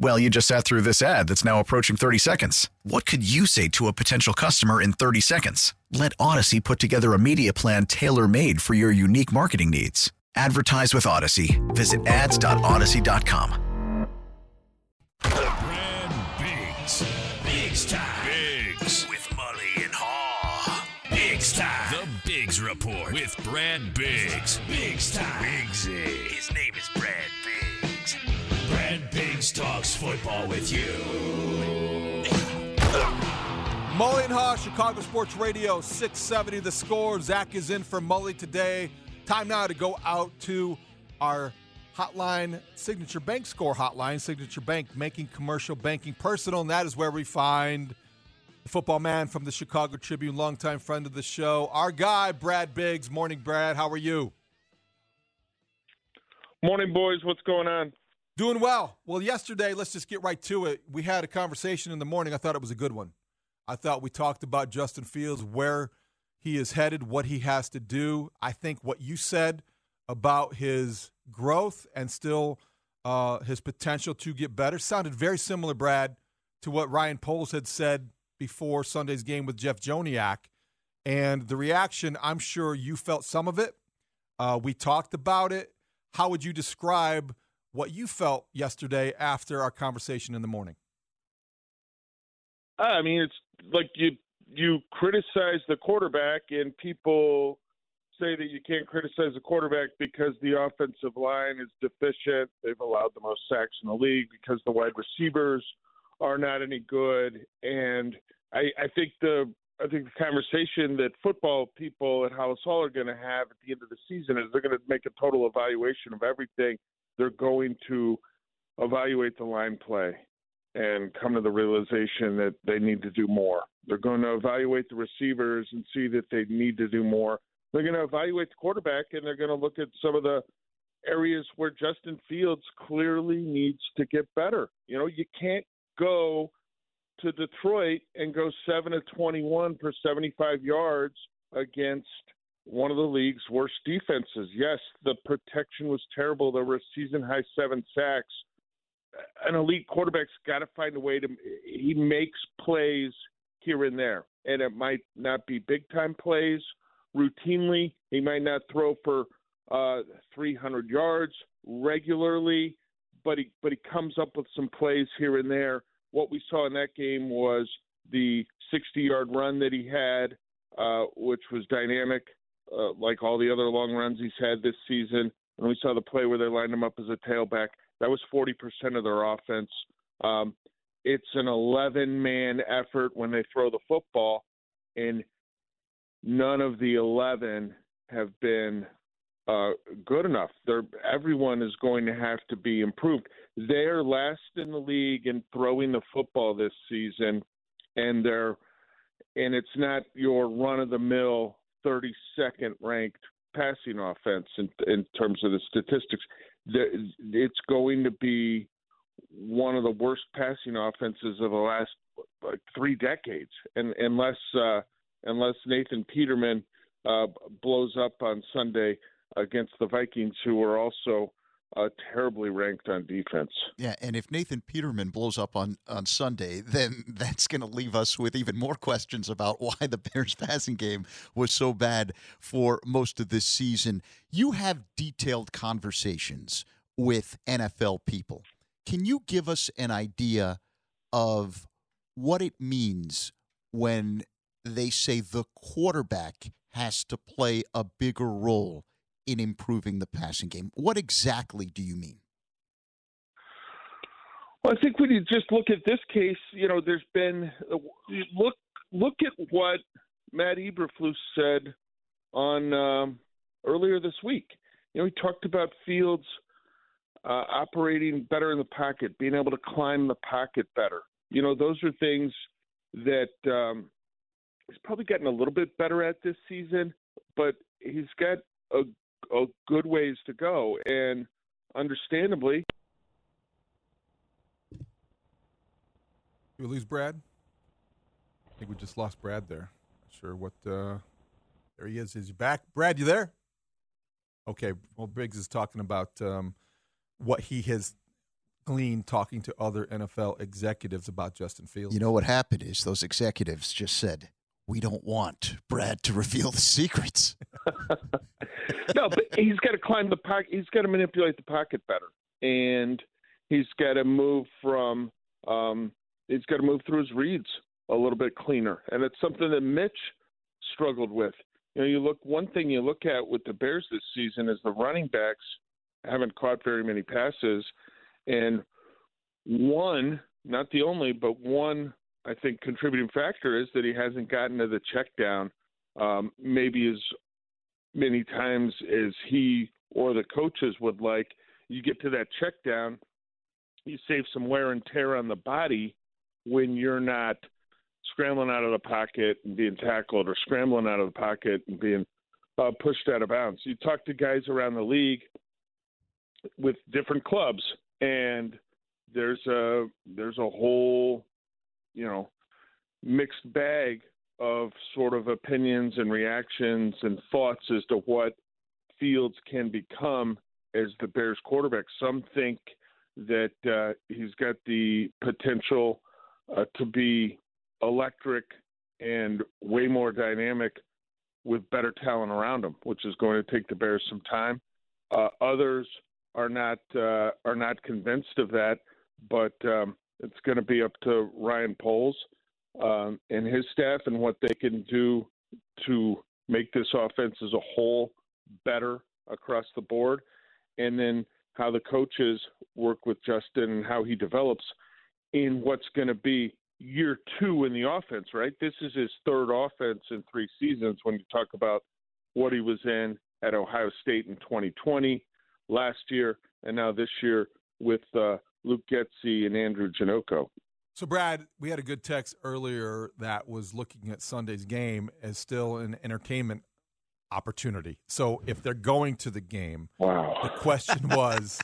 Well, you just sat through this ad that's now approaching 30 seconds. What could you say to a potential customer in 30 seconds? Let Audacy put together a media plan tailor made for your unique marketing needs. Advertise with Audacy. Visit ads.audacy.com. Brad Biggs. Biggs time. Biggs. With Mully and Haugh. Biggs time. The Biggs Report with Brad Biggs. Biggs time. Biggsy. His name is Brad Biggs. Brad talks football with you. Mully and Haugh, Chicago Sports Radio, 670 the score. Zach is in for Mully today. Time now to go out to our hotline, Signature Bank Score hotline. Signature Bank making commercial banking personal, and that is where we find the football man from the Chicago Tribune, longtime friend of the show, our guy, Brad Biggs. Morning, Brad. How are you? Morning, boys. What's going on? Doing well. Well, yesterday, let's just get right to it. We had a conversation in the morning. I thought it was a good one. I thought we talked about Justin Fields, where he is headed, what he has to do. I think what you said about his growth and still uh, his potential to get better sounded very similar, Brad, to what Ryan Poles had said before Sunday's game with Jeff Joniak. And the reaction, I'm sure you felt some of it. Uh, we talked about it. How would you describe what you felt yesterday after our conversation in the morning? Uh, I mean, it's like you you criticize the quarterback, and people say that you can't criticize the quarterback because the offensive line is deficient. They've allowed the most sacks in the league because the wide receivers are not any good. And I, I think the I think the conversation that football people at Halas Hall are going to have at the end of the season is they're going to make a total evaluation of everything. They're going to evaluate the line play and come to the realization that they need to do more. They're going to evaluate the receivers and see that they need to do more. They're going to evaluate the quarterback and they're going to look at some of the areas where Justin Fields clearly needs to get better. You know, you can't go to Detroit and go 7 to 21 for 75 yards against one of the league's worst defenses. Yes, the protection was terrible. There were a season high 7 sacks. An elite quarterback's got to find a way to he makes plays here and there. And it might not be big time plays routinely. He might not throw for uh, 300 yards regularly, but he but he comes up with some plays here and there. What we saw in that game was the 60-yard run that he had, uh, which was dynamic, uh, like all the other long runs he's had this season. And we saw the play where they lined him up as a tailback. That was 40% of their offense. Um, it's an 11-man effort when they throw the football, and none of the 11 have been uh, good enough. They're, everyone is going to have to be improved. They're last in the league in throwing the football this season, and they're and it's not your run of the mill 32nd ranked passing offense in, in terms of the statistics. It's going to be one of the worst passing offenses of the last like three decades, and unless uh, unless Nathan Peterman uh, blows up on Sunday against the Vikings, who are also uh, terribly ranked on defense. Yeah, and if Nathan Peterman blows up on, on Sunday, then that's going to leave us with even more questions about why the Bears passing game was so bad for most of this season. You have detailed conversations with NFL people. Can you give us an idea of what it means when they say the quarterback has to play a bigger role in improving the passing game. What exactly do you mean? Well, I think when you just look at this case, you know, there's been look look at what Matt Eberflus said on um, earlier this week. You know, he talked about Fields uh, operating better in the pocket, being able to climb the pocket better. You know, those are things that um, he's probably gotten a little bit better at this season, but he's got a, a good ways to go. And understandably, we lose Brad? I think we just lost Brad there. Not sure what. Uh, there he is. Is he back? Brad, you there? Okay. Well, Briggs is talking about um, what he has gleaned talking to other NFL executives about Justin Fields. You know what happened is those executives just said, "We don't want Brad to reveal the secrets." no, but he's got to climb the pocket. He's got to manipulate the pocket better, and he's got to move from. Um, he's got to move through his reads a little bit cleaner, and it's something that Mitch struggled with. You know, you look one thing you look at with the Bears this season is the running backs haven't caught very many passes, and one, not the only, but one I think contributing factor is that he hasn't gotten to the check down um, maybe as many times as he or the coaches would like. You get to that check down, you save some wear and tear on the body when you're not scrambling out of the pocket and being tackled or scrambling out of the pocket and being uh, pushed out of bounds. You talk to guys around the league with different clubs and there's a there's a whole you know mixed bag of sort of opinions and reactions and thoughts as to what Fields can become as the Bears quarterback. Some think that uh, he's got the potential uh, to be electric and way more dynamic with better talent around him, which is going to take the Bears some time. Uh, others are not uh, are not convinced of that, but um, it's going to be up to Ryan Poles um, and his staff and what they can do to make this offense as a whole better across the board, and then how the coaches work with Justin and how he develops in what's going to be year two in the offense, right? This is his third offense in three seasons when you talk about what he was in at Ohio State in 2020, last year, and now this year with uh, Luke Getsy, and Andrew Janocko. So, Brad, we had a good text earlier that was looking at Sunday's game as still an entertainment opportunity. So, if they're going to the game, wow. the question was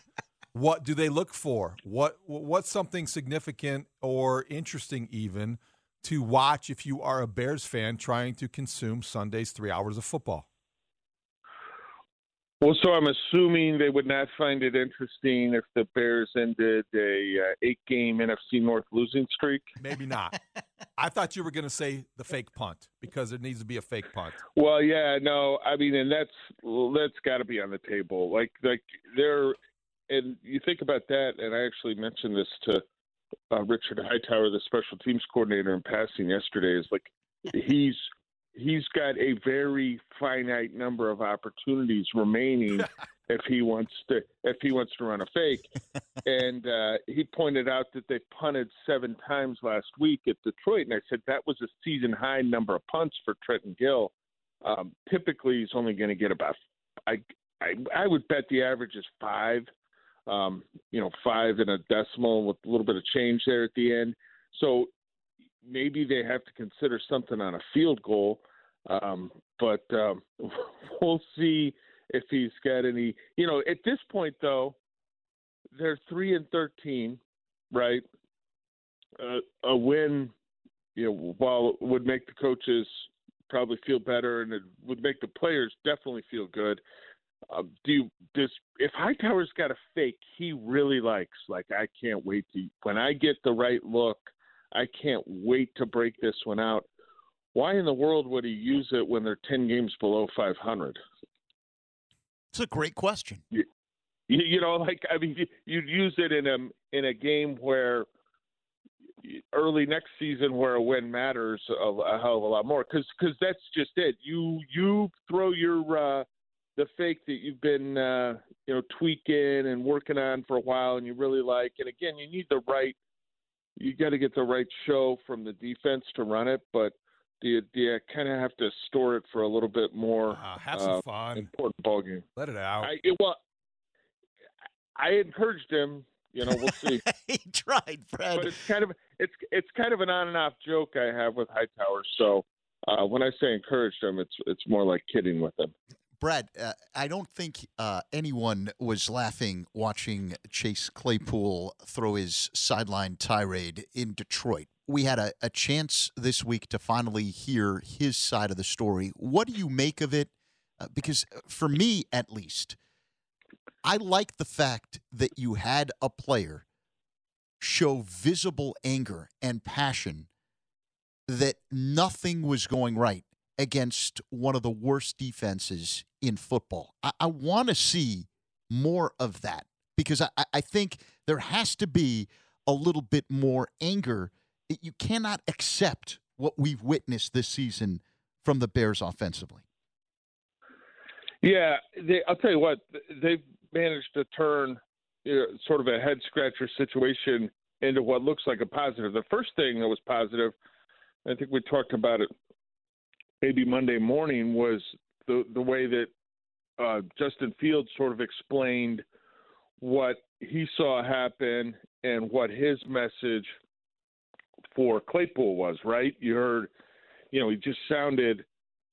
what do they look for? What what's something significant or interesting even to watch if you are a Bears fan trying to consume Sunday's three hours of football? Well, so I'm assuming they would not find it interesting if the Bears ended a uh, eight game NFC North losing streak. Maybe not. I thought you were going to say the fake punt because there needs to be a fake punt. Well, yeah, no, I mean, and that's that's got to be on the table. Like, like there and you think about that, and I actually mentioned this to uh, Richard Hightower, the special teams coordinator, in passing yesterday. Is like he's he's got a very finite number of opportunities remaining if he wants to if he wants to run a fake. and uh, he pointed out that they punted seven times last week at Detroit, and I said that was a season high number of punts for Trenton Gill. Um, typically, he's only going to get about I, I I would bet the average is five um, you know, five and a decimal with a little bit of change there at the end. So maybe they have to consider something on a field goal. Um, but um, we'll see if he's got any. You know, at this point though, they're three and thirteen, right? Uh, a win, you know, while would make the coaches probably feel better and it would make the players definitely feel good. Uh, do you, does if Hightower's got a fake he really likes? Like I can't wait to when I get the right look. I can't wait to break this one out. Why in the world would he use it when they're ten games below five hundred? It's a great question. You, you know, like I mean, you'd use it in a in a game where early next season where a win matters a, a hell of a lot more because because that's just it. You you throw your uh, the fake that you've been uh, you know tweaking and working on for a while, and you really like. And again, you need the right. You got to get the right show from the defense to run it, but do you, do you kind of have to store it for a little bit more uh, have some uh, fun. important ball game? Let it out. I, it, well, I encouraged him. You know, we'll see. he tried, Fred. But it's kind of it's it's kind of an on and off joke I have with Hightower. So uh, when I say encouraged him, it's it's more like kidding with him. Brad, uh, I don't think uh, anyone was laughing watching Chase Claypool throw his sideline tirade in Detroit. We had a, a chance this week to finally hear his side of the story. What do you make of it? Uh, because uh, for me, at least, I like the fact that you had a player show visible anger and passion that nothing was going right against one of the worst defenses in football. I, I want to see more of that because I, I think there has to be a little bit more anger. You cannot accept what we've witnessed this season from the Bears offensively. Yeah, they, I'll tell you what, they've managed to turn you know, sort of a head scratcher situation into what looks like a positive. The first thing that was positive, I think we talked about it maybe Monday morning, was the the way that uh, Justin Fields sort of explained what he saw happen and what his message for Claypool was. Right? You heard, you know, he just sounded.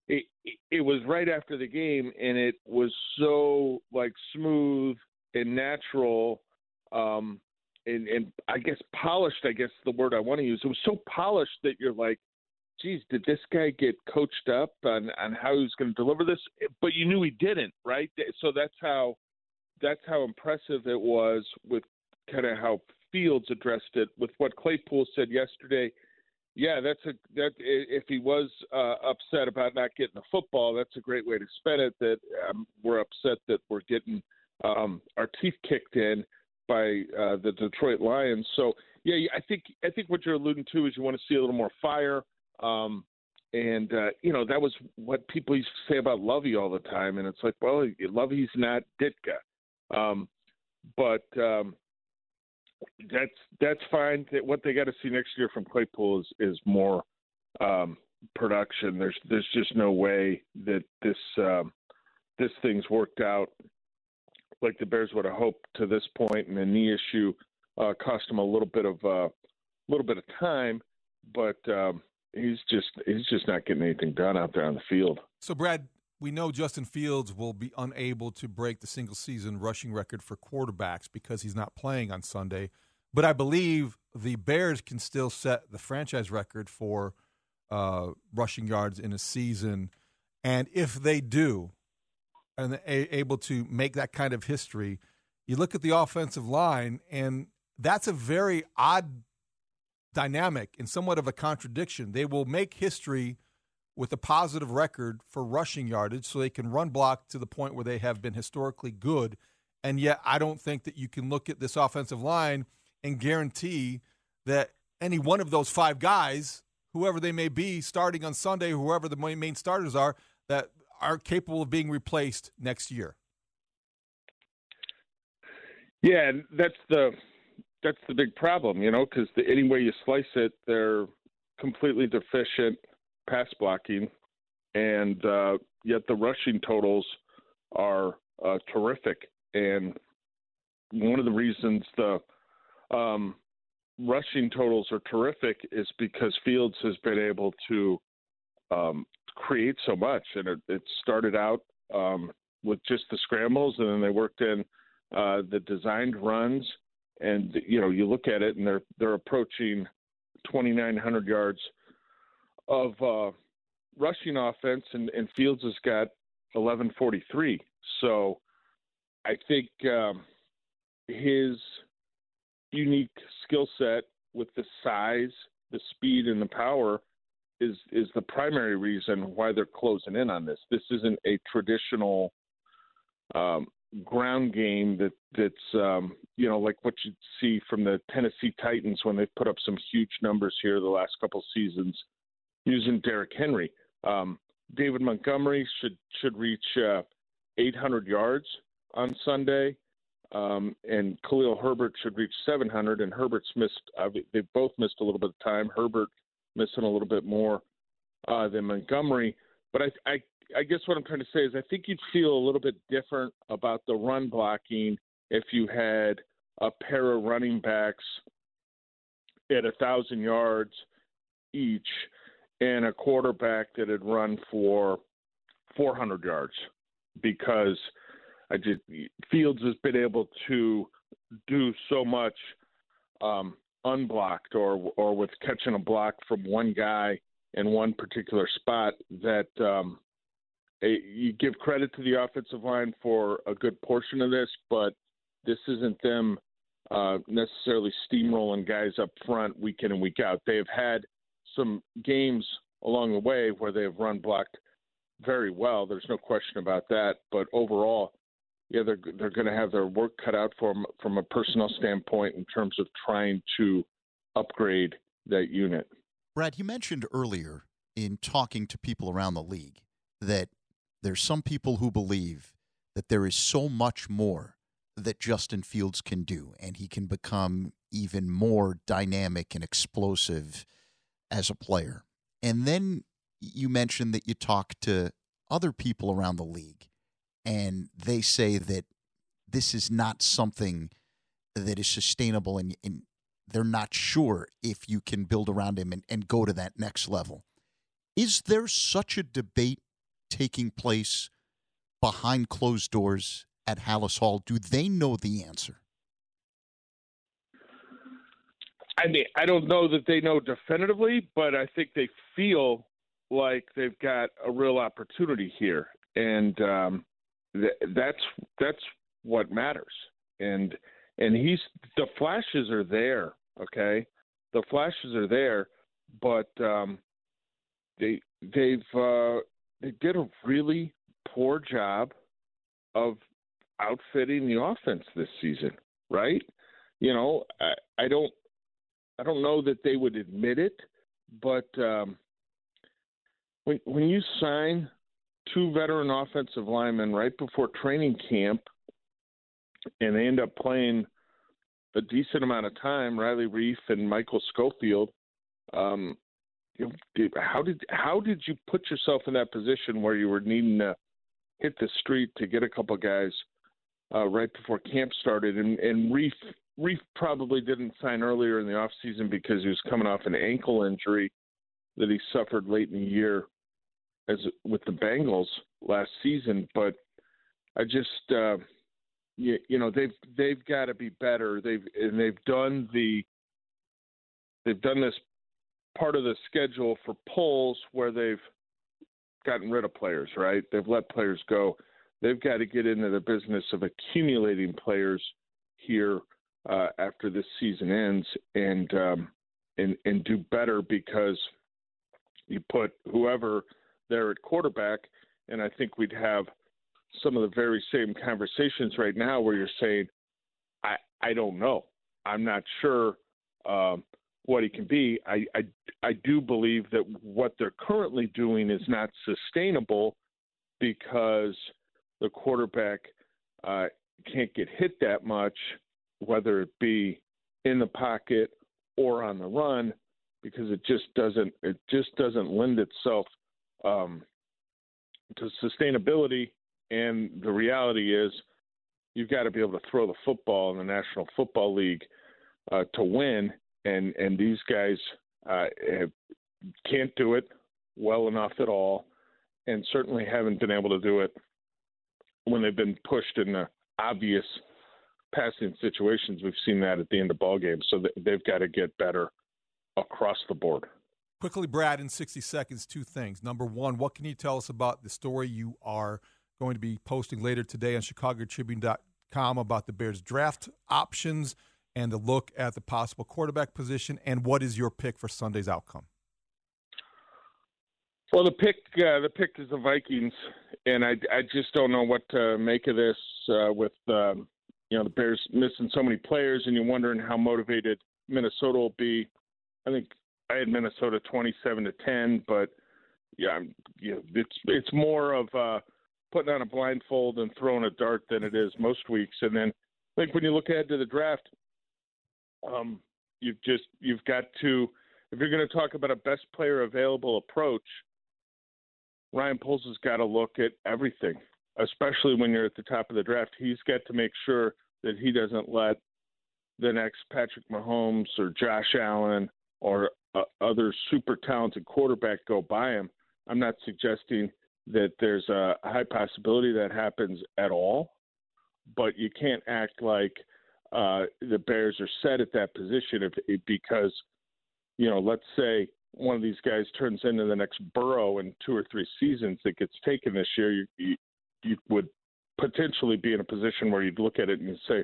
It, it was right after the game, and it was so like smooth and natural, um, and, and I guess polished. I guess the word I want to use. It was so polished that you're like, geez, did this guy get coached up on on how he was going to deliver this? But you knew he didn't, right? So that's how that's how impressive it was with kind of how Fields addressed it with what Claypool said yesterday. Yeah, that's a that if he was uh, upset about not getting the football, that's a great way to spin it. That um, we're upset that we're getting um, our teeth kicked in by uh, the Detroit Lions. So yeah, I think I think what you're alluding to is you want to see a little more fire. Um, and uh, you know that was what people used to say about Lovie all the time, and it's like, well, Lovie's not Ditka, um, but um, that's that's fine. What they got to see next year from Claypool is is more um, production. There's there's just no way that this um, this thing's worked out like the Bears would have hoped to this point, and the knee issue uh, cost him a little bit of a uh, little bit of time, but um, he's just he's just not getting anything done out there on the field. So, Brad, we know Justin Fields will be unable to break the single season rushing record for quarterbacks because he's not playing on Sunday. But I believe the Bears can still set the franchise record for uh, rushing yards in a season. And if they do, and able to make that kind of history, you look at the offensive line, and that's a very odd dynamic and somewhat of a contradiction. They will make history with a positive record for rushing yardage so they can run block to the point where they have been historically good. And yet, I don't think that you can look at this offensive line and guarantee that any one of those five guys, whoever they may be, starting on Sunday, whoever the main starters are, that are capable of being replaced next year. Yeah, that's the that's the big problem, you know, because any way you slice it, they're completely deficient pass blocking, and uh, yet the rushing totals are uh, terrific. And one of the reasons the um, rushing totals are terrific is because Fields has been able to um, create so much, and it, it started out um, with just the scrambles, and then they worked in uh, the designed runs and you know you look at it and they're they're approaching 2900 yards of uh, rushing offense and, and Fields has got 1143 so I think um, his unique skill set with the size the speed and the power is is the primary reason why they're closing in on this. This isn't a traditional um, ground game that that's um, you know like what you see from the Tennessee Titans when they've put up some huge numbers here the last couple seasons using Derrick Henry. Um, David Montgomery should should reach uh, 800 yards on Sunday, um, and Khalil Herbert should reach 700. And Herbert's missed; uh, they both missed a little bit of time. Herbert missing a little bit more uh, than Montgomery. But I, I, I guess what I'm trying to say is I think you'd feel a little bit different about the run blocking if you had a pair of running backs at a thousand yards each and a quarterback that had run for 400 yards because I just Fields has been able to do so much um, unblocked or or with catching a block from one guy in one particular spot that um, you give credit to the offensive line for a good portion of this, but this isn't them uh, necessarily steamrolling guys up front week in and week out. They have had some games along the way where they have run blocked very well. There's no question about that. But overall, yeah, they're they're going to have their work cut out for them from a personnel standpoint in terms of trying to upgrade that unit. Brad, you mentioned earlier in talking to people around the league that there's some people who believe that there is so much more that Justin Fields can do, and he can become even more dynamic and explosive as a player. And then you mentioned that you talk to other people around the league, and they say that this is not something that is sustainable, and, and they're not sure if you can build around him and, and go to that next level. Is there such a debate taking place behind closed doors at Halas Hall? Do they know the answer? I mean, I don't know that they know definitively, but I think they feel like they've got a real opportunity here, and um, th- that's that's what matters. And and he's the flashes are there, okay? The flashes are there, but um, they they've uh, they did a really poor job of outfitting the offense this season, right? You know, I, I don't I don't know that they would admit it, but um, when when you sign two veteran offensive linemen right before training camp, and they end up playing a decent amount of time, Riley Reiff and Michael Schofield. Um, how did how did you put yourself in that position where you were needing to hit the street to get a couple guys uh, right before camp started? And and Reiff Reiff probably didn't sign earlier in the off season because he was coming off an ankle injury that he suffered late in the year as with the Bengals last season. But I just uh, you, you know they've they've got to be better. They've and they've done the they've done this part of the schedule for Poles where they've gotten rid of players. Right? They've let players go. They've got to get into the business of accumulating players here uh, after this season ends and um, and and do better because you put whoever there at quarterback, and I think we'd have some of the very same conversations right now where you're saying, I I don't know, I'm not sure um, what he can be. I, I I do believe that what they're currently doing is not sustainable because the quarterback uh, can't get hit that much whether it be in the pocket or on the run, because it just doesn't it just doesn't lend itself um, to sustainability. And the reality is, you've got to be able to throw the football in the National Football League uh, to win, and and these guys uh, have, can't do it well enough at all, and certainly haven't been able to do it when they've been pushed in the obvious passing situations, we've seen that at the end of ball games. So they've got to get better across the board. Quickly, Brad, in 60 seconds, two things. Number one, what can you tell us about the story you are going to be posting later today on ChicagoTribune.com about the Bears draft options and a look at the possible quarterback position? And what is your pick for Sunday's outcome? Well, the pick uh, the pick is the Vikings, and I, I just don't know what to make of this uh, with um, you know the Bears missing so many players, and you're wondering how motivated Minnesota will be. I think I had Minnesota 27 to 10, but yeah, you know, it's it's more of uh, putting on a blindfold and throwing a dart than it is most weeks. And then I think when you look ahead to the draft, um, you've just you've got to if you're going to talk about a best player available approach, Ryan Poles has got to look at everything, especially when you're at the top of the draft. He's got to make sure that he doesn't let the next Patrick Mahomes or Josh Allen or uh, other super talented quarterback go by him. I'm not suggesting that there's a high possibility that happens at all, but you can't act like uh, the Bears are set at that position if, because, you know, let's say one of these guys turns into the next Burrow in two or three seasons that gets taken this year, you, you, you would potentially be in a position where you'd look at it and say,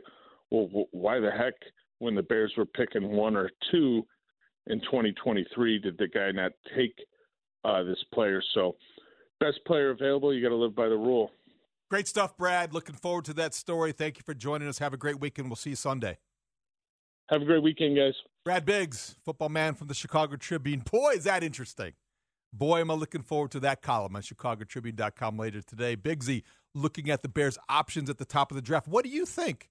well, why the heck, when the Bears were picking one or two in 2023, did the guy not take uh, this player? So, best player available, you got to live by the rule. Great stuff, Brad. Looking forward to that story. Thank you for joining us. Have a great weekend. We'll see you Sunday. Have a great weekend, guys. Brad Biggs, football man from the Chicago Tribune. Boy, is that interesting. Boy, am I looking forward to that column on chicagotribune.com later today. Biggsy looking at the Bears' options at the top of the draft. What do you think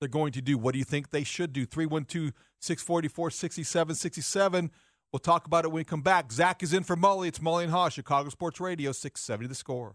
they're going to do? What do you think they should do? 312 644 6767. We'll talk about it when we come back. Zach is in for Mully. It's Mully and Haugh, Chicago Sports Radio, 670 the score.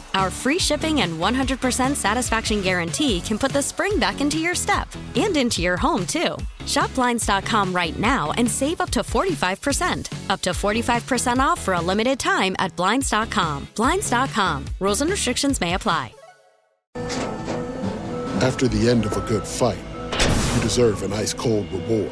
Our free shipping and 100% satisfaction guarantee can put the spring back into your step and into your home, too. Shop Blinds.com right now and save up to 45%. Up to 45% off for a limited time at Blinds.com. Blinds.com. Rules and restrictions may apply. After the end of a good fight, you deserve an ice cold reward.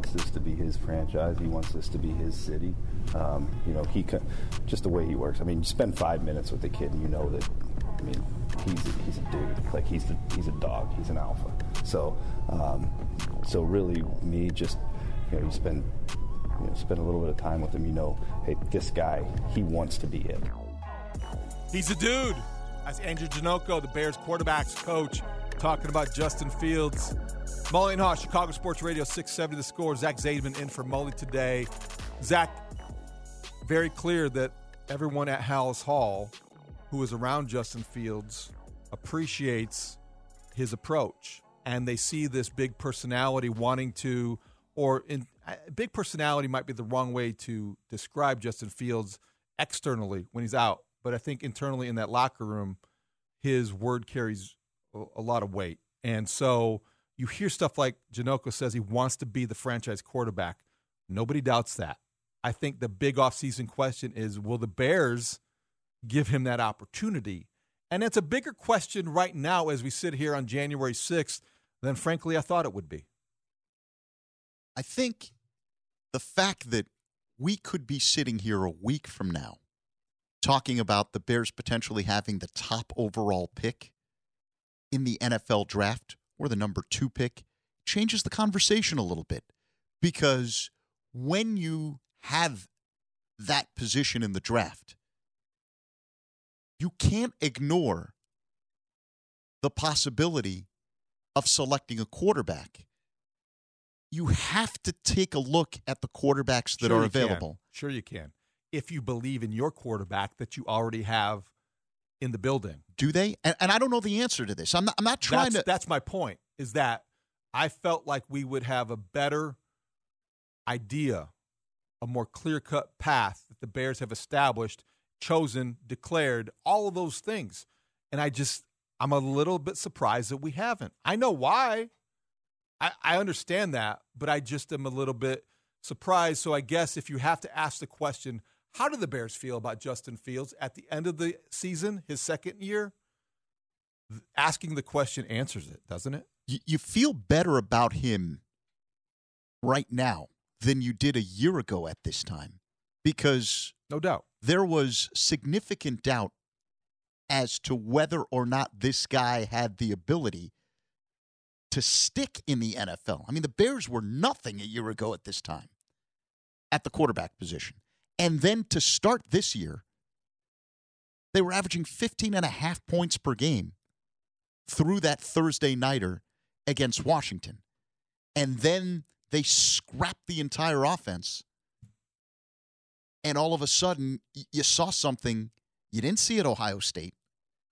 Wants this to be his franchise. He wants this to be his city. Um, you know, he can, just the way he works. I mean, you spend five minutes with the kid, and you know that. I mean, he's a, he's a dude. Like he's the, he's a dog. He's an alpha. So, um, so really, me just you know, you spend you know, spend a little bit of time with him. You know, hey, this guy, he wants to be it. He's a dude. That's Andrew Janocko, the Bears quarterbacks coach, talking about Justin Fields. Mully and Haugh, Chicago Sports Radio 670 the score. Zach Zaidman in for Mully today. Zach, very clear that everyone at Halas Hall who is around Justin Fields appreciates his approach. And they see this big personality wanting to, or in big personality might be the wrong way to describe Justin Fields externally when he's out. But I think internally in that locker room, his word carries a lot of weight. And so you hear stuff like Janocko says he wants to be the franchise quarterback. Nobody doubts that. I think the big offseason question is will the Bears give him that opportunity? And it's a bigger question right now as we sit here on January 6th than, frankly, I thought it would be. I think the fact that we could be sitting here a week from now talking about the Bears potentially having the top overall pick in the NFL draft or the number two pick changes the conversation a little bit because when you have that position in the draft, you can't ignore the possibility of selecting a quarterback. You have to take a look at the quarterbacks that Sure are you can. available. Sure, you can. If you believe in your quarterback that you already have in the building. Do they? And, and I don't know the answer to this. I'm not, I'm not trying that's, to. That's my point. Is that I felt like we would have a better idea, a more clear cut path that the Bears have established, chosen, declared, all of those things. And I just, I'm a little bit surprised that we haven't. I know why. I, I understand that, but I just am a little bit surprised. So I guess if you have to ask the question, how do the Bears feel about Justin Fields at the end of the season, his second year? Asking the question answers it, doesn't it? you, you feel better about him right now than you did a year ago at this time because no doubt there was significant doubt as to whether or not this guy had the ability to stick in the NFL. I mean, the Bears were nothing a year ago at this time at the quarterback position. And then to start this year, they were averaging 15 and a half points per game through that Thursday nighter against Washington. And then they scrapped the entire offense. And all of a sudden, you saw something you didn't see at Ohio State.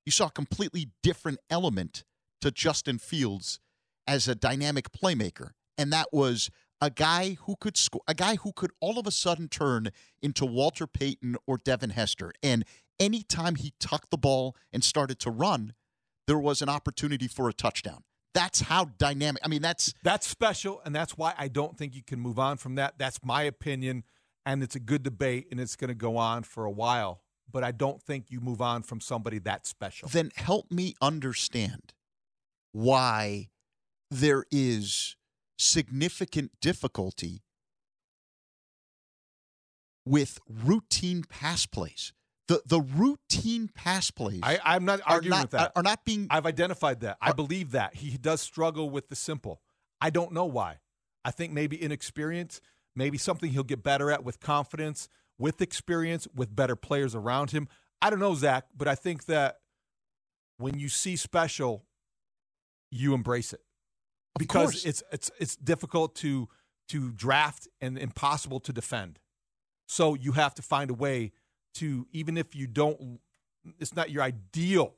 You saw a completely different element to Justin Fields as a dynamic playmaker. And that was a guy who could score, a guy who could all of a sudden turn into Walter Payton or Devin Hester. And anytime he tucked the ball and started to run, there was an opportunity for a touchdown. That's how dynamic. I mean, that's that's special, and that's why I don't think you can move on from that. That's my opinion, and it's a good debate, and it's going to go on for a while. But I don't think you move on from somebody that special. then help me understand why there is significant difficulty with routine pass plays. The the routine pass plays. I, I'm not arguing not, with that. Are not being. I've identified that. I believe that he does struggle with the simple. I don't know why. I think maybe inexperience, maybe something he'll get better at with confidence, with experience, with better players around him. I don't know, Zach, but I think that when you see special, you embrace it because course. it's it's it's difficult to to draft and impossible to defend. So you have to find a way to even if you don't it's not your ideal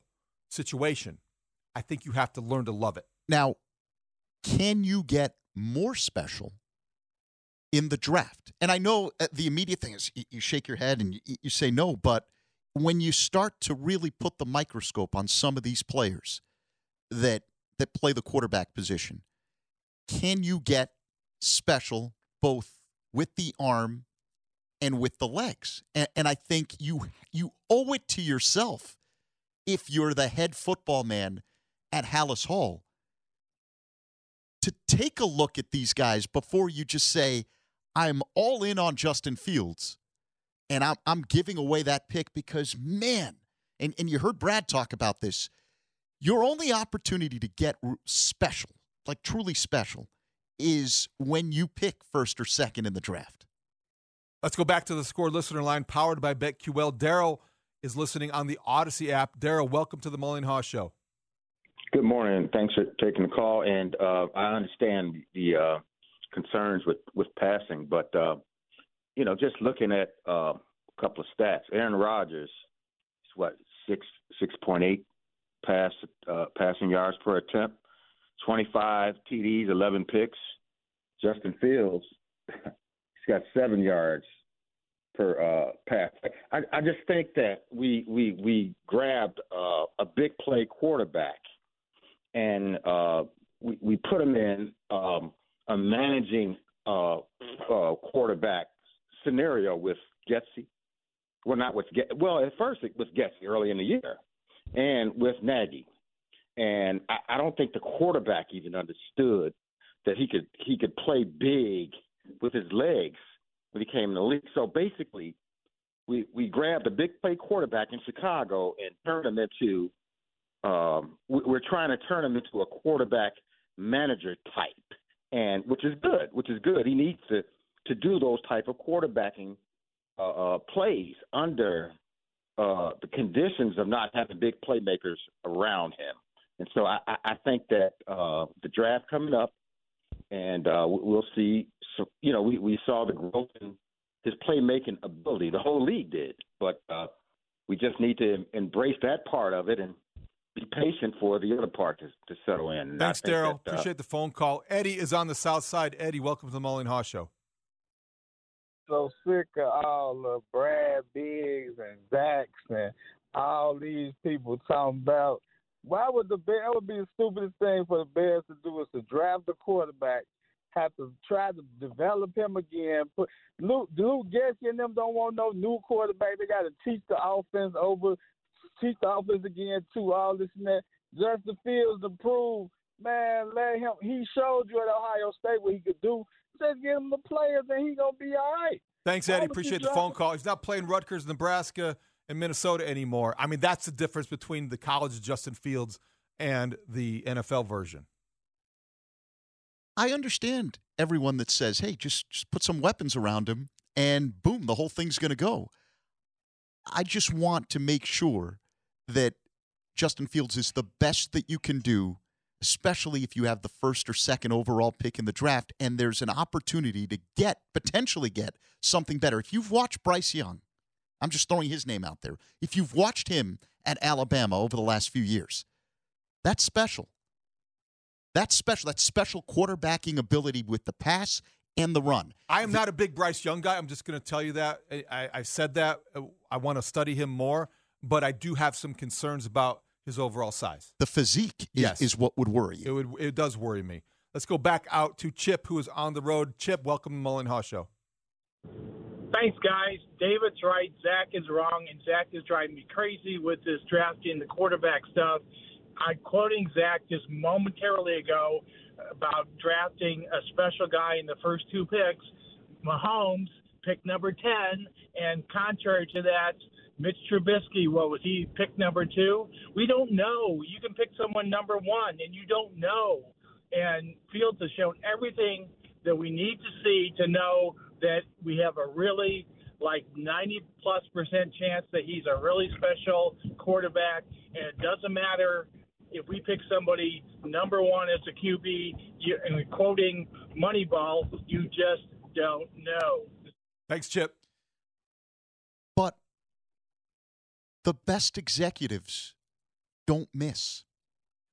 situation. I think you have to learn to love it. Now, can you get more special in the draft? And I know uh, the immediate thing is you, you shake your head and you, you say no, but when you start to really put the microscope on some of these players that that play the quarterback position, can you get special both with the arm and with the legs? And, and I think you you owe it to yourself if you're the head football man at Halas Hall to take a look at these guys before you just say, I'm all in on Justin Fields and I'm, I'm giving away that pick because, man, and, and you heard Brad talk about this, your only opportunity to get special, like truly special, is when you pick first or second in the draft. Let's go back to the score listener line powered by BetQL. Daryl is listening on the Audacy app. Daryl, welcome to the Mullen Haugh Show. Good morning. Thanks for taking the call. And uh, I understand the uh, concerns with, with passing, but uh, you know, just looking at uh, a couple of stats, Aaron Rodgers is what six six point eight pass uh, passing yards per attempt, twenty five TDs, eleven picks. Justin Fields, he's got seven yards per uh, pass. I, I just think that we we we grabbed uh, a big play quarterback and uh, we, we put him in um, a managing uh, uh, quarterback scenario with Getsy. Well, not with Get. Well, at first it was Getsy early in the year, and with Nagy, and I, I don't think the quarterback even understood that he could he could play big with his legs when he came in the league. So basically, we we grabbed a big play quarterback in Chicago and turned him into um, we- we're trying to turn him into a quarterback manager type. and which is good, which is good. He needs to to do those type of quarterbacking uh, uh, plays under uh, the conditions of not having big playmakers around him. And so I, I think that uh, the draft coming up, and uh, we'll see. So, you know, we, we saw the growth in his playmaking ability. The whole league did, but uh, we just need to embrace that part of it and be patient for the other part to, to settle in. Thanks, Daryl. Uh, Appreciate the phone call. Eddie is on the south side. Eddie, welcome to the Mully and Haugh Show. So sick of all the Brad Biggs and Zax and all these people talking about why would the Bears? That would be the stupidest thing for the Bears to do is to draft the quarterback, have to try to develop him again. Put Luke, Luke Getsy and them don't want no new quarterback. They got to teach the offense over, teach the offense again too. All this and that. Justin Fields to prove, man, let him. He showed you at Ohio State what he could do. Just get him the players, and he gonna be all right. Thanks, Eddie. Appreciate the phone call. He's not playing Rutgers, Nebraska and Minnesota anymore. I mean, that's the difference between the college Justin Fields and the NFL version. I understand everyone that says, "Hey, just just put some weapons around him and boom, the whole thing's going to go." I just want to make sure that Justin Fields is the best that you can do, especially if you have the first or second overall pick in the draft and there's an opportunity to get potentially get something better. If you've watched Bryce Young, I'm just throwing his name out there. If you've watched him at Alabama over the last few years, that's special. That's special. That's special quarterbacking ability with the pass and the run. I am not a big Bryce Young guy. I'm just going to tell you that. I, I said that. I want to study him more, but I do have some concerns about his overall size. The physique is, Yes. is what would worry you. It would. It does worry me. Let's go back out to Chip, who is on the road. Chip, welcome to the Mully and Haugh Show. Thanks, guys. David's right. Zach is wrong, and Zach is driving me crazy with this drafting the quarterback stuff. I'm quoting Zach just momentarily ago about drafting a special guy in the first two picks. Mahomes pick number 10, and contrary to that, Mitch Trubisky, what was he, pick number two? We don't know. You can pick someone number one, and you don't know. And Fields has shown everything that we need to see to know that we have a really like 90 plus percent chance that he's a really special quarterback, and it doesn't matter if we pick somebody number one as a QB. You, and quoting Moneyball, you just don't know. Thanks, Chip. But the best executives don't miss.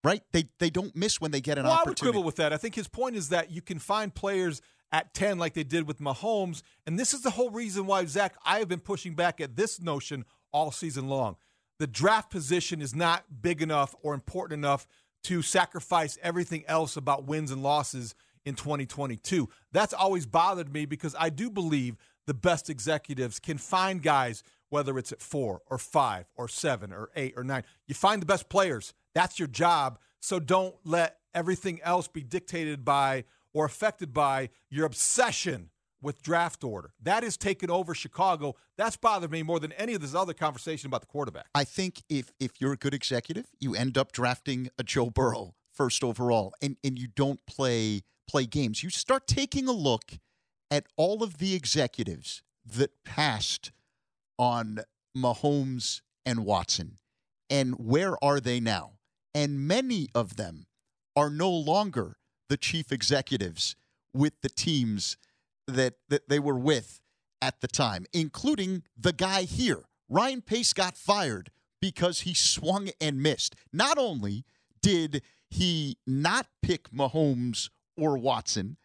Right? They they don't miss when they get an well, I would opportunity. quibble with that. I think his point is that you can find players at 10 like they did with Mahomes. And this is the whole reason why, Zach, I have been pushing back at this notion all season long. The draft position is not big enough or important enough to sacrifice everything else about wins and losses in 2022. That's always bothered me because I do believe the best executives can find guys, whether it's at four or five or seven or eight or nine. You find the best players. That's your job. So don't let everything else be dictated by or affected by your obsession with draft order. That has taken over Chicago. That's bothered me more than any of this other conversation about the quarterback. I think if if you're a good executive, you end up drafting a Joe Burrow first overall, and and you don't play play games. You start taking a look at all of the executives that passed on Mahomes and Watson, and where are they now? And many of them are no longer the chief executives with the teams that that they were with at the time, including the guy here. Ryan Pace got fired because he swung and missed. Not only did he not pick Mahomes or Watson,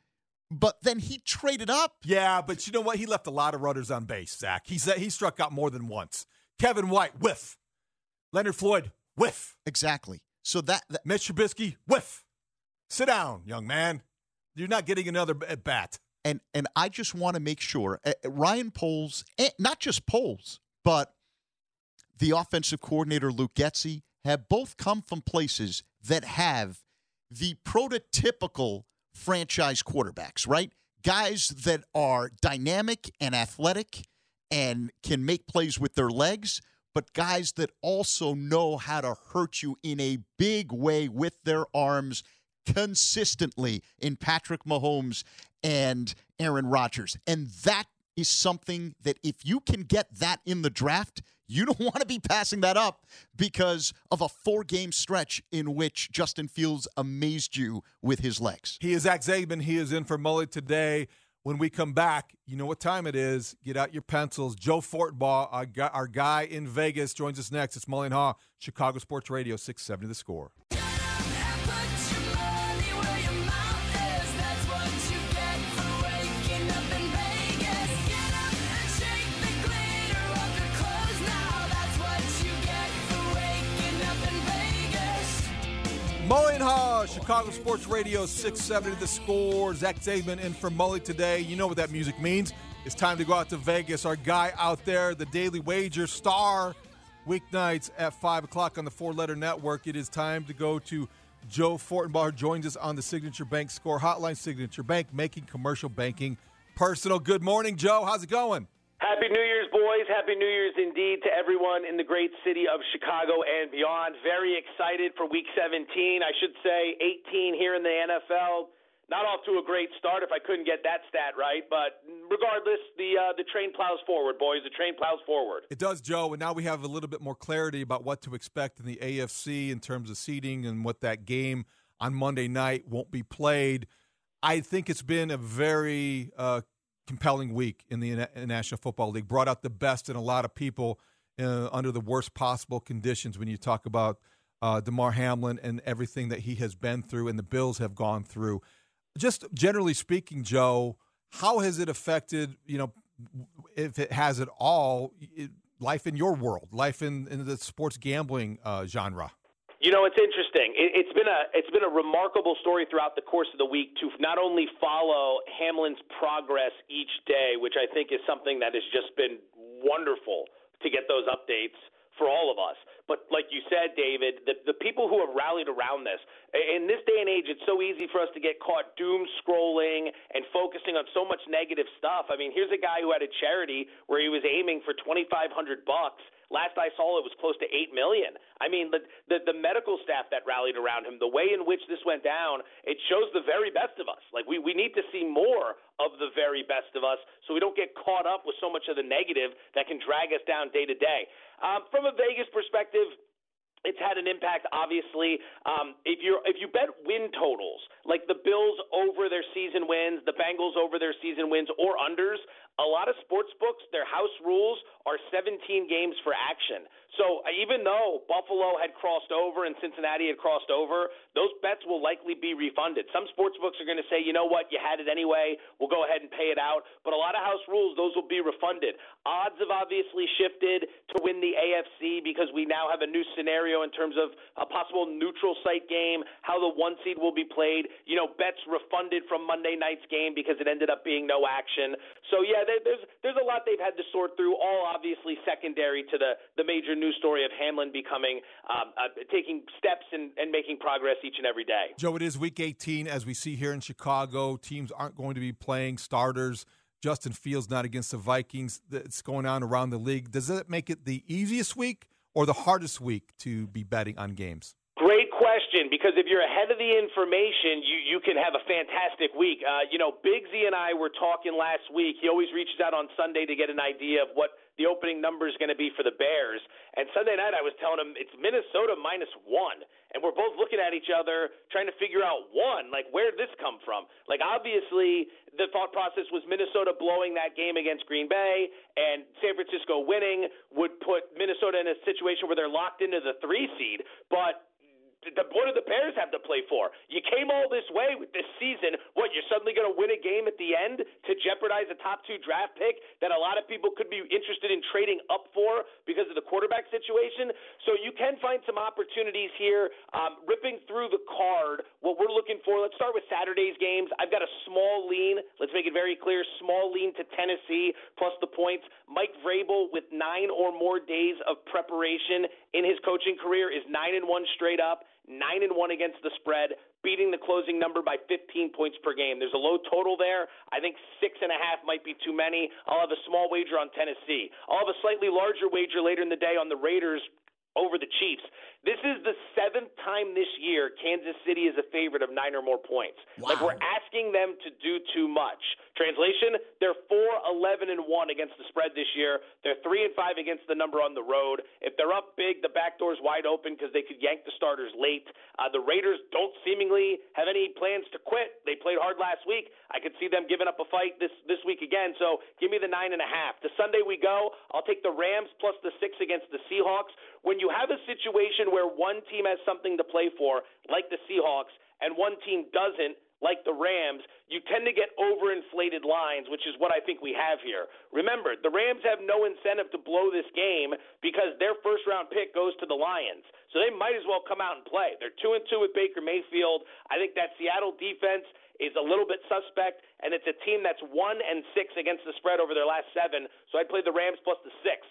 but then he traded up. Yeah, but you know what? He left a lot of runners on base, Zach. He he struck out more than once. Kevin White, whiff. Leonard Floyd, whiff. Exactly. So that, that Mitch Trubisky, whiff. Sit down, young man. You're not getting another at bat. and and I just want to make sure uh, Ryan Poles, eh, not just Poles, but the offensive coordinator Luke Getsy have both come from places that have the prototypical franchise quarterbacks, right? Guys that are dynamic and athletic and can make plays with their legs, but guys that also know how to hurt you in a big way with their arms consistently in Patrick Mahomes and Aaron Rodgers. And that is something that if you can get that in the draft, you don't want to be passing that up because of a four game stretch in which Justin Fields amazed you with his legs. He is Zach Zaidman. He is in for Mully today. When we come back, you know what time it is. Get out your pencils. Joe Fortenbaugh, our guy, our guy in Vegas, joins us next. It's Mully and Haugh, Chicago Sports Radio, 670 The Score. Mully and Haugh, Chicago Sports Radio 670 The Score. Zach Zaidman in for Mully today. You know what that music means. It's time to go out to Vegas. Our guy out there, the Daily Wager star, weeknights at 5 o'clock on the Four Letter Network. It is time to go to Joe Fortenbaugh, joins us on the Signature Bank Score Hotline. Signature Bank, making commercial banking personal. Good morning, Joe. How's it going? Happy New Year's, boys. Happy New Year's indeed to everyone in the great city of Chicago and beyond. Very excited for week 17. I should say 18 here in the NFL. Not off to a great start if I couldn't get that stat right, but regardless, the uh, the train plows forward, boys. The train plows forward. It does, Joe, and now we have a little bit more clarity about what to expect in the AFC in terms of seeding and what that game on Monday night won't be played. I think it's been a very uh, compelling week in the National Football League. Brought out the best in a lot of people uh, under the worst possible conditions when you talk about uh, Damar Hamlin and everything that he has been through and the Bills have gone through. Just generally speaking, Joe, how has it affected, you know, if it has at all, life in your world, life in, in the sports gambling uh, genre? You know, it's interesting. It, it's been a it's been a remarkable story throughout the course of the week to not only follow Hamlin's progress each day, which I think is something that has just been wonderful to get those updates for all of us. But like you said, David, the, the people who have rallied around this, in this day and age, it's so easy for us to get caught doom scrolling and focusing on so much negative stuff. I mean, here's a guy who had a charity where he was aiming for 2,500 bucks Last I saw, it was close to eight million. I mean, the, the the medical staff that rallied around him, the way in which this went down, it shows the very best of us. Like we we need to see more of the very best of us, so we don't get caught up with so much of the negative that can drag us down day to day. Um, from a Vegas perspective it's had an impact, obviously. Um, if you if you bet win totals, like the Bills over their season wins, the Bengals over their season wins, or unders, a lot of sports books, their house rules are 17 games for action. So uh, even though Buffalo had crossed over and Cincinnati had crossed over, those bets will likely be refunded. Some sports books are going to say, you know what, you had it anyway, we'll go ahead and pay it out. But a lot of house rules, those will be refunded. Odds have obviously shifted to win the AFC because we now have a new scenario in terms of a possible neutral site game, how the one seed will be played. You know, bets refunded from Monday night's game because it ended up being no action. So yeah, there's there's a lot they've had to sort through. All obviously secondary to the the major news story of Hamlin becoming um, uh, taking steps and, and making progress each and every day. Joe, it is Week 18 as we see here in Chicago. Teams aren't going to be playing starters. Justin Fields not against the Vikings. That's going on around the league. Does that make it the easiest week or the hardest week to be betting on games? Question, because if you're ahead of the information, you you can have a fantastic week. Uh, you know, Bigsy and I were talking last week. He always reaches out on Sunday to get an idea of what the opening number is going to be for the Bears. And Sunday night, I was telling him it's Minnesota minus one, and we're both looking at each other trying to figure out one, like where did this come from? Like obviously, the thought process was Minnesota blowing that game against Green Bay, and San Francisco winning would put Minnesota in a situation where they're locked into the three seed, but the, what do the Bears have to play for? You came all this way with this season. What, you're suddenly going to win a game at the end to jeopardize a top two draft pick that a lot of people could be interested in trading up for because of the quarterback situation? So you can find some opportunities here. Um, ripping through the card, what we're looking for, let's start with Saturday's games. I've got a small lean. Let's make it very clear small lean to Tennessee plus the points. Mike Vrabel with nine or more days of preparation in his coaching career is nine and one straight up nine and one against the spread, beating the closing number by 15 points per game. There's a low total there. I think six and a half might be too many. I'll have a small wager on Tennessee. I'll have a slightly larger wager later in the day on the Raiders over the Chiefs. This is the seventh time this year Kansas City is a favorite of nine or more points. Like we're asking them to do too much. Translation: They're four, eleven, and one against the spread this year. They're three and five against the number on the road. If they're up big, the back door's wide open because they could yank the starters late. Uh, the Raiders don't seemingly have any plans to quit. They played hard last week. I could see them giving up a fight this this week again. So give me the nine and a half. The Sunday we go. I'll take the Rams plus the six against the Seahawks. When you have a situation where one team has something to play for, like the Seahawks, and one team doesn't, like the Rams, you tend to get overinflated lines, which is what I think we have here. Remember, the Rams have no incentive to blow this game because their first round pick goes to the Lions. So they might as well come out and play. They're 2 and 2 with Baker Mayfield. I think that Seattle defense is a little bit suspect and it's a team that's 1 and 6 against the spread over their last 7. So I'd play the Rams plus the 6.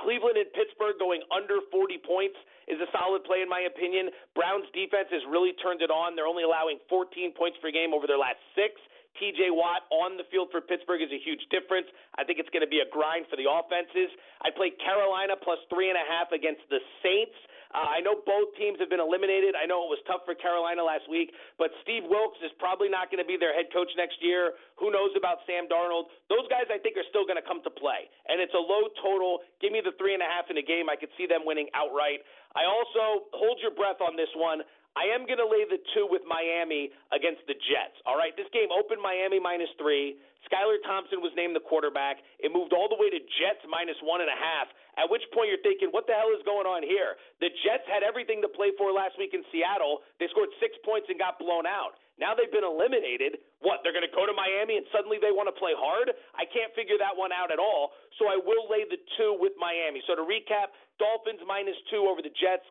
Cleveland and Pittsburgh going under 40 points is a solid play, in my opinion. Browns defense has really turned it on. They're only allowing 14 points per game over their last six. TJ Watt on the field for Pittsburgh is a huge difference. I think it's going to be a grind for the offenses. I play Carolina plus three and a half against the Saints. Uh, I know both teams have been eliminated. I know it was tough for Carolina last week, but Steve Wilks is probably not going to be their head coach next year. Who knows about Sam Darnold? Those guys, I think, are still going to come to play. And it's a low total. Give me the three and a half in a game. I could see them winning outright. I also hold your breath on this one. I am going to lay the two with Miami against the Jets. All right, this game opened Miami minus three. Skylar Thompson was named the quarterback. It moved all the way to Jets minus one and a half. At which point you're thinking, what the hell is going on here? The Jets had everything to play for last week in Seattle. They scored six points and got blown out. Now they've been eliminated. What? They're going to go to Miami and suddenly they want to play hard? I can't figure that one out at all. So I will lay the two with Miami. So to recap, Dolphins minus two over the Jets.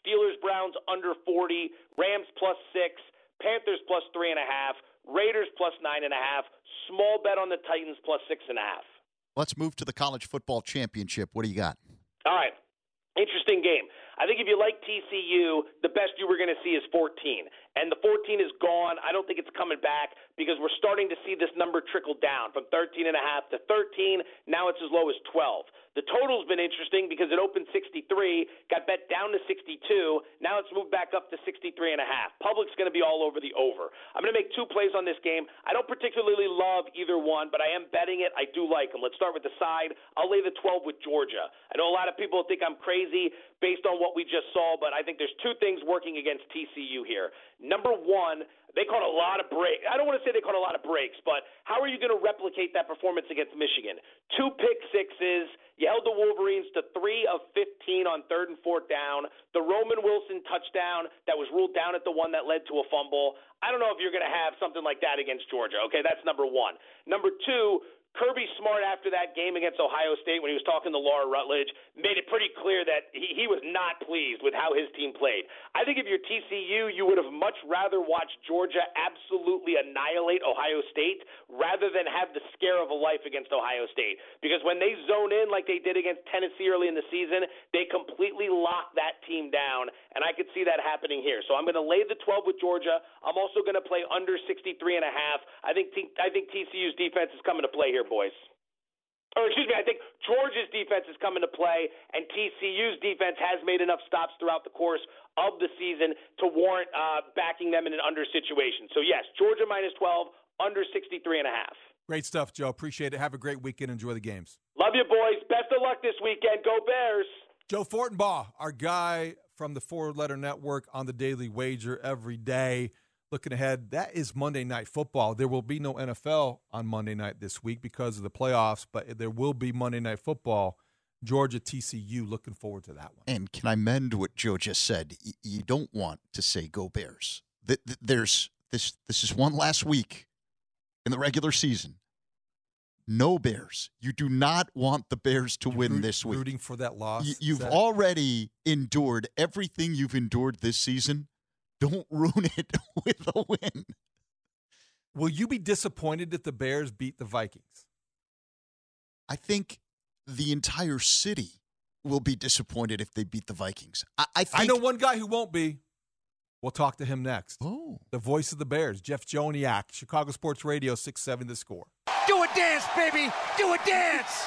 Steelers Browns under 40, Rams plus six, Panthers plus three and a half, Raiders plus nine and a half, small bet on the Titans plus six and a half. Let's move to the college football championship. What do you got? All right. Interesting game. I think if you like TCU, the best you were going to see is 14. And the 14 is gone. I don't think it's coming back because we're starting to see this number trickle down from 13 and a half to 13. Now it's as low as 12. The total's been interesting because it opened 63, got bet down to 62. Now it's moved back up to 63 and a half. Public's going to be all over the over. I'm going to make two plays on this game. I don't particularly love either one, but I am betting it. I do like them. Let's start with the side. I'll lay the 12 with Georgia. I know a lot of people think I'm crazy based on what we just saw, but I think there's two things working against TCU here. Number one, they caught a lot of breaks. I don't want to say they caught a lot of breaks, but how are you going to replicate that performance against Michigan? Two pick sixes. You held the Wolverines to three of 15 on third and fourth down. The Roman Wilson touchdown that was ruled down at the one that led to a fumble. I don't know if you're going to have something like that against Georgia. Okay, that's number one. Number two, Kirby Smart, after that game against Ohio State, when he was talking to Laura Rutledge, made it pretty clear that he, he was not pleased with how his team played. I think if you're TCU, you would have much rather watched Georgia absolutely annihilate Ohio State rather than have the scare of a life against Ohio State. Because when they zone in like they did against Tennessee early in the season, they completely lock that team down, and I could see that happening here. So I'm going to lay the 12 with Georgia. I'm also going to play under 63 and a half. I think T- I think TCU's defense is coming to play here boys. Or excuse me, I think Georgia's defense is coming to play, and TCU's defense has made enough stops throughout the course of the season to warrant uh, backing them in an under situation. So yes, Georgia minus 12, under 63 and a half. Great stuff, Joe. Appreciate it. Have a great weekend. Enjoy the games. Love you, boys. Best of luck this weekend. Go Bears. Joe Fortenbaugh, our guy from the Four Letter Network on the Daily Wager every day looking ahead, that is Monday Night Football. There will be no NFL on Monday night this week because of the playoffs, but there will be Monday Night Football. Georgia TCU. Looking forward to that one. And can I mend what Joe just said? You don't want to say "Go Bears." There's this. This is one last week in the regular season. No Bears. You do not want the Bears to You're win root, this week. Rooting for that loss. You, have already endured everything you've endured this season. Don't ruin it with a win. Will you be disappointed if the Bears beat the Vikings? I think the entire city will be disappointed if they beat the Vikings. I, I, think, I know one guy who won't be. We'll talk to him next. Oh. The voice of the Bears, Jeff Joniak, Chicago Sports Radio, 6 7 The Score. Do a dance, baby. Do a dance.